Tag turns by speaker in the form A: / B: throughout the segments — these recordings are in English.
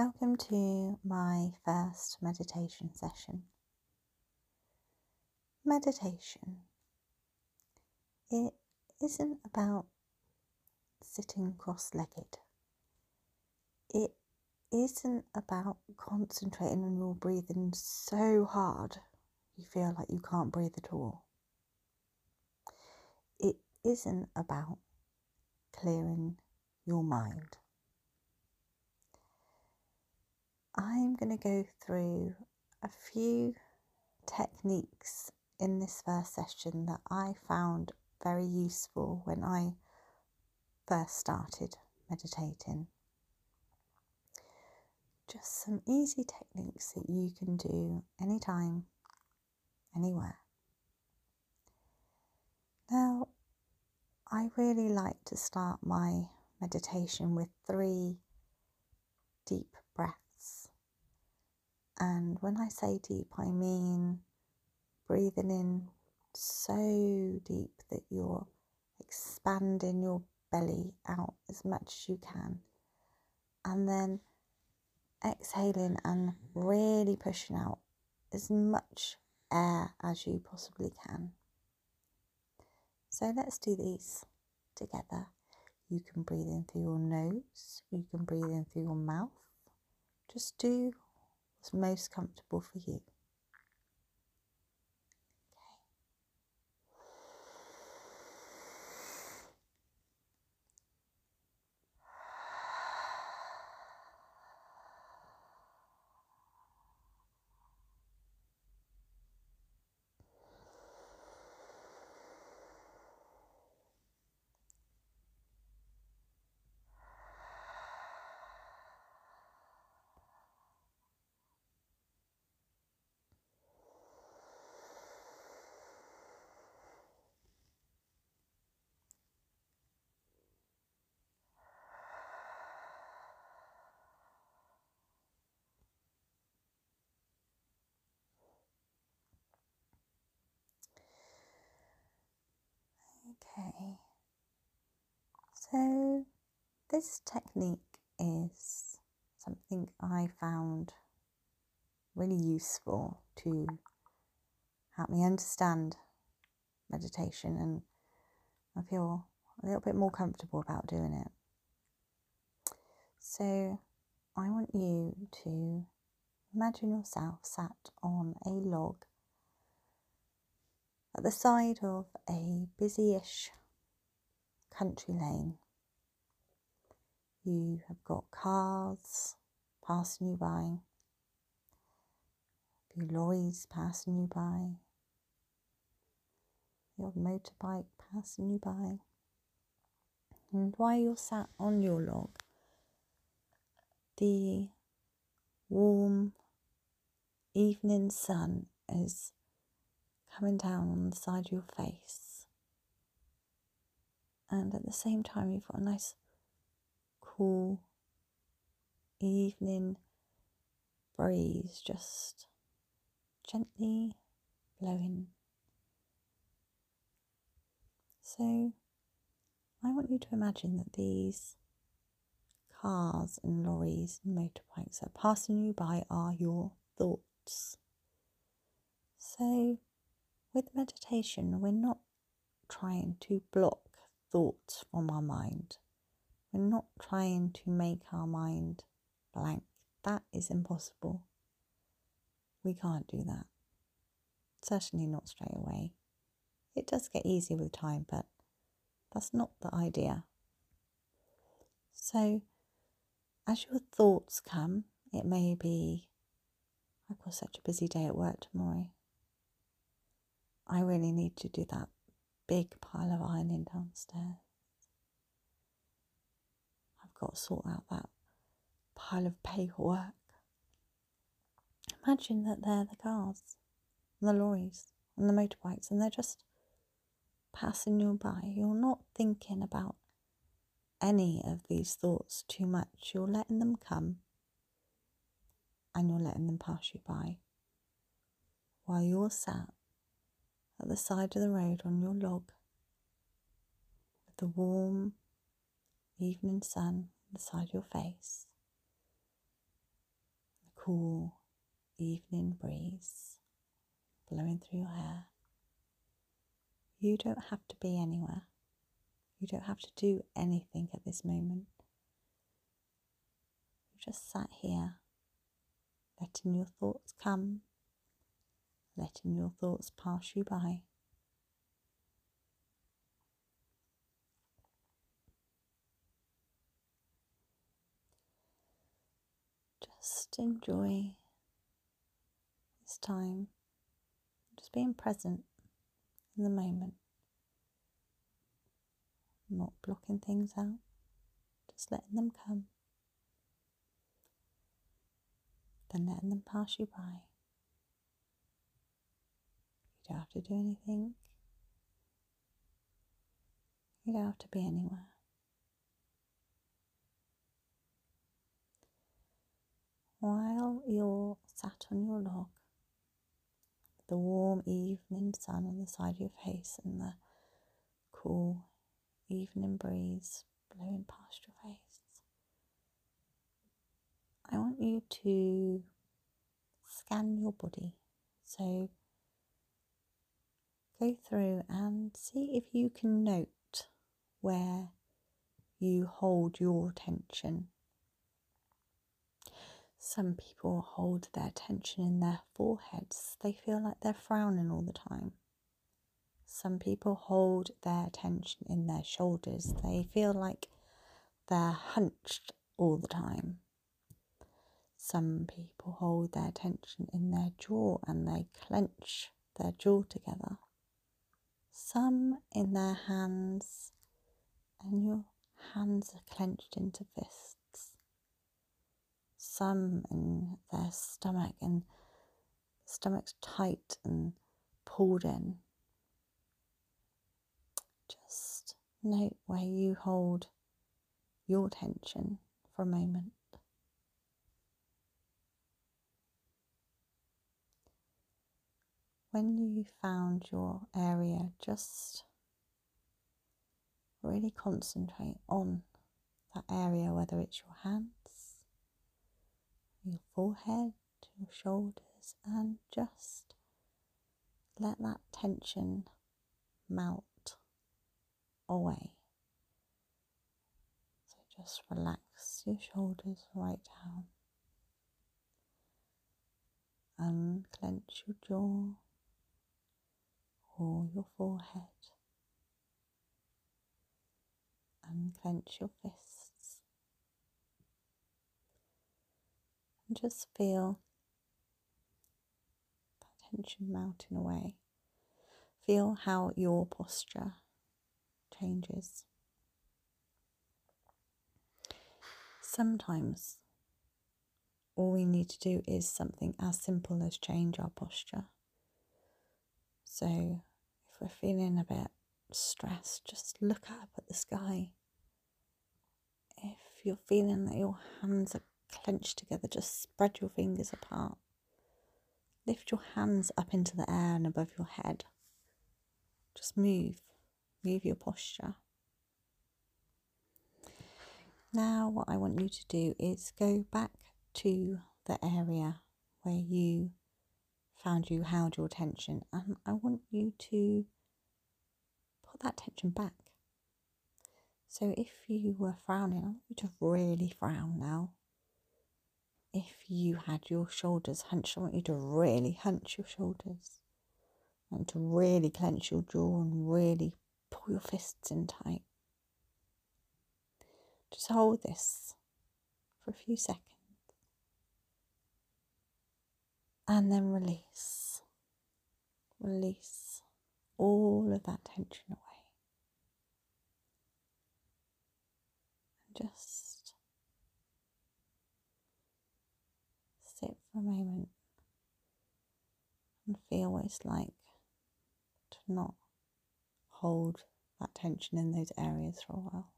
A: Welcome to my first meditation session. Meditation. It isn't about sitting cross legged. It isn't about concentrating on your breathing so hard you feel like you can't breathe at all. It isn't about clearing your mind. I'm going to go through a few techniques in this first session that I found very useful when I first started meditating. Just some easy techniques that you can do anytime, anywhere. Now, I really like to start my meditation with three deep. And when I say deep, I mean breathing in so deep that you're expanding your belly out as much as you can. And then exhaling and really pushing out as much air as you possibly can. So let's do these together. You can breathe in through your nose, you can breathe in through your mouth. Just do what's most comfortable for you. So this technique is something I found really useful to help me understand meditation and I feel a little bit more comfortable about doing it. So I want you to imagine yourself sat on a log at the side of a busy-ish country lane. You have got cars passing you by, a few lorries passing you by, the odd motorbike passing you by. And while you're sat on your log, the warm evening sun is coming down on the side of your face. And at the same time, you've got a nice, cool evening breeze just gently blowing. So, I want you to imagine that these cars and lorries and motorbikes that are passing you by are your thoughts. So, with meditation, we're not trying to block thoughts from our mind. We're not trying to make our mind blank. That is impossible. We can't do that. Certainly not straight away. It does get easier with time, but that's not the idea. So, as your thoughts come, it may be, I've got such a busy day at work tomorrow. I really need to do that big pile of ironing downstairs. I've got to sort out that pile of paperwork. Imagine that they're the cars, and the lorries, and the motorbikes, and they're just passing you by. You're not thinking about any of these thoughts too much. You're letting them come and you're letting them pass you by while you're sat at the side of the road on your log with the warm evening sun on the side of your face. The cool evening breeze blowing through your hair. You don't have to be anywhere. You don't have to do anything at this moment. You just sat here, letting your thoughts come, letting your thoughts pass you by. Just enjoy this time, just being present in the moment, not blocking things out, just letting them come, then letting them pass you by. You don't have to do anything, you don't have to be anywhere. While you're sat on your log, the warm evening sun on the side of your face and the cool evening breeze blowing past your face, I want you to scan your body. So go through and see if you can note where you hold your tension some people hold their tension in their foreheads. They feel like they're frowning all the time. Some people hold their tension in their shoulders. They feel like they're hunched all the time. Some people hold their tension in their jaw and they clench their jaw together. Some in their hands, and your hands are clenched into fists some in their stomach and stomach's tight and pulled in. Just note where you hold your tension for a moment. When you found your area, just really concentrate on that area, whether it's your hands your forehead, your shoulders, and just let that tension melt away. So just relax your shoulders right down. Unclench your jaw or your forehead. Unclench your fists. and just feel that tension melting away. Feel how your posture changes. Sometimes all we need to do is something as simple as change our posture. So, we're feeling a bit stressed, just look up at the sky. If you're feeling that your hands are clenched together, just spread your fingers apart. Lift your hands up into the air and above your head. Just move, move your posture. Now, what I want you to do is go back to the area where you found you held your tension, and I want you to put that tension back. So, if you were frowning, I want you to really frown now if you had your shoulders hunched, I want you to really hunch your shoulders and to really clench your jaw and really pull your fists in tight. Just hold this for a few seconds and then release. Release all of that tension away. And for a moment and feel what it's like to not hold that tension in those areas for a while.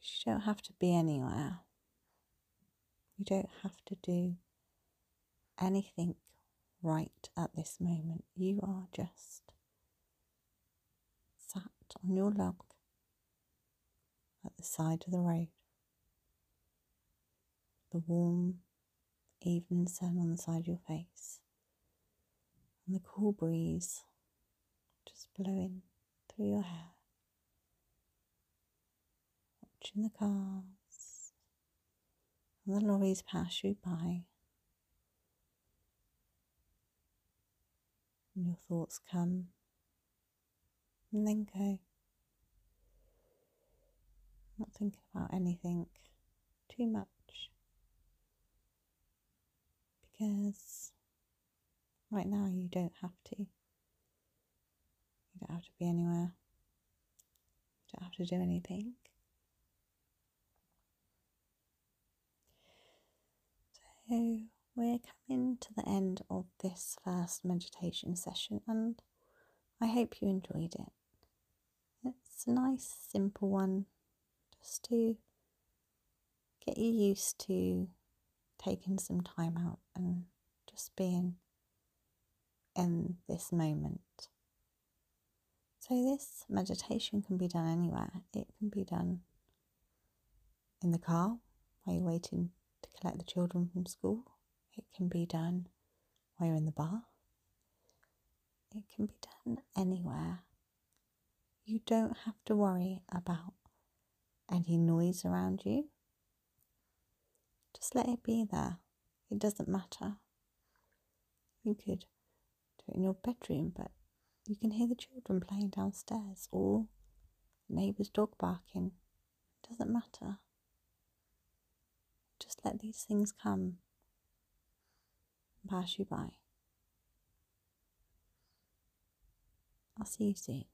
A: You don't have to be anywhere. You don't have to do anything right at this moment. You are just on your lap at the side of the road the warm, evening sun on the side of your face, and the cool breeze just blowing through your hair. Watching the cars and the lorries pass you by. And your thoughts come and then go. Not thinking about anything too much because right now you don't have to. You don't have to be anywhere. You don't have to do anything. So we're coming to the end of this first meditation session and I hope you enjoyed it. It's a nice, simple one just to get you used to taking some time out and just being in this moment. So, this meditation can be done anywhere. It can be done in the car while you're waiting to collect the children from school. It can be done while you're in the bar. It can be done anywhere. You don't have to worry about any noise around you. Just let it be there. It doesn't matter. You could do it in your bedroom, but you can hear the children playing downstairs or neighbour's dog barking. It doesn't matter. Just let these things come and pass you by. I'll see you soon.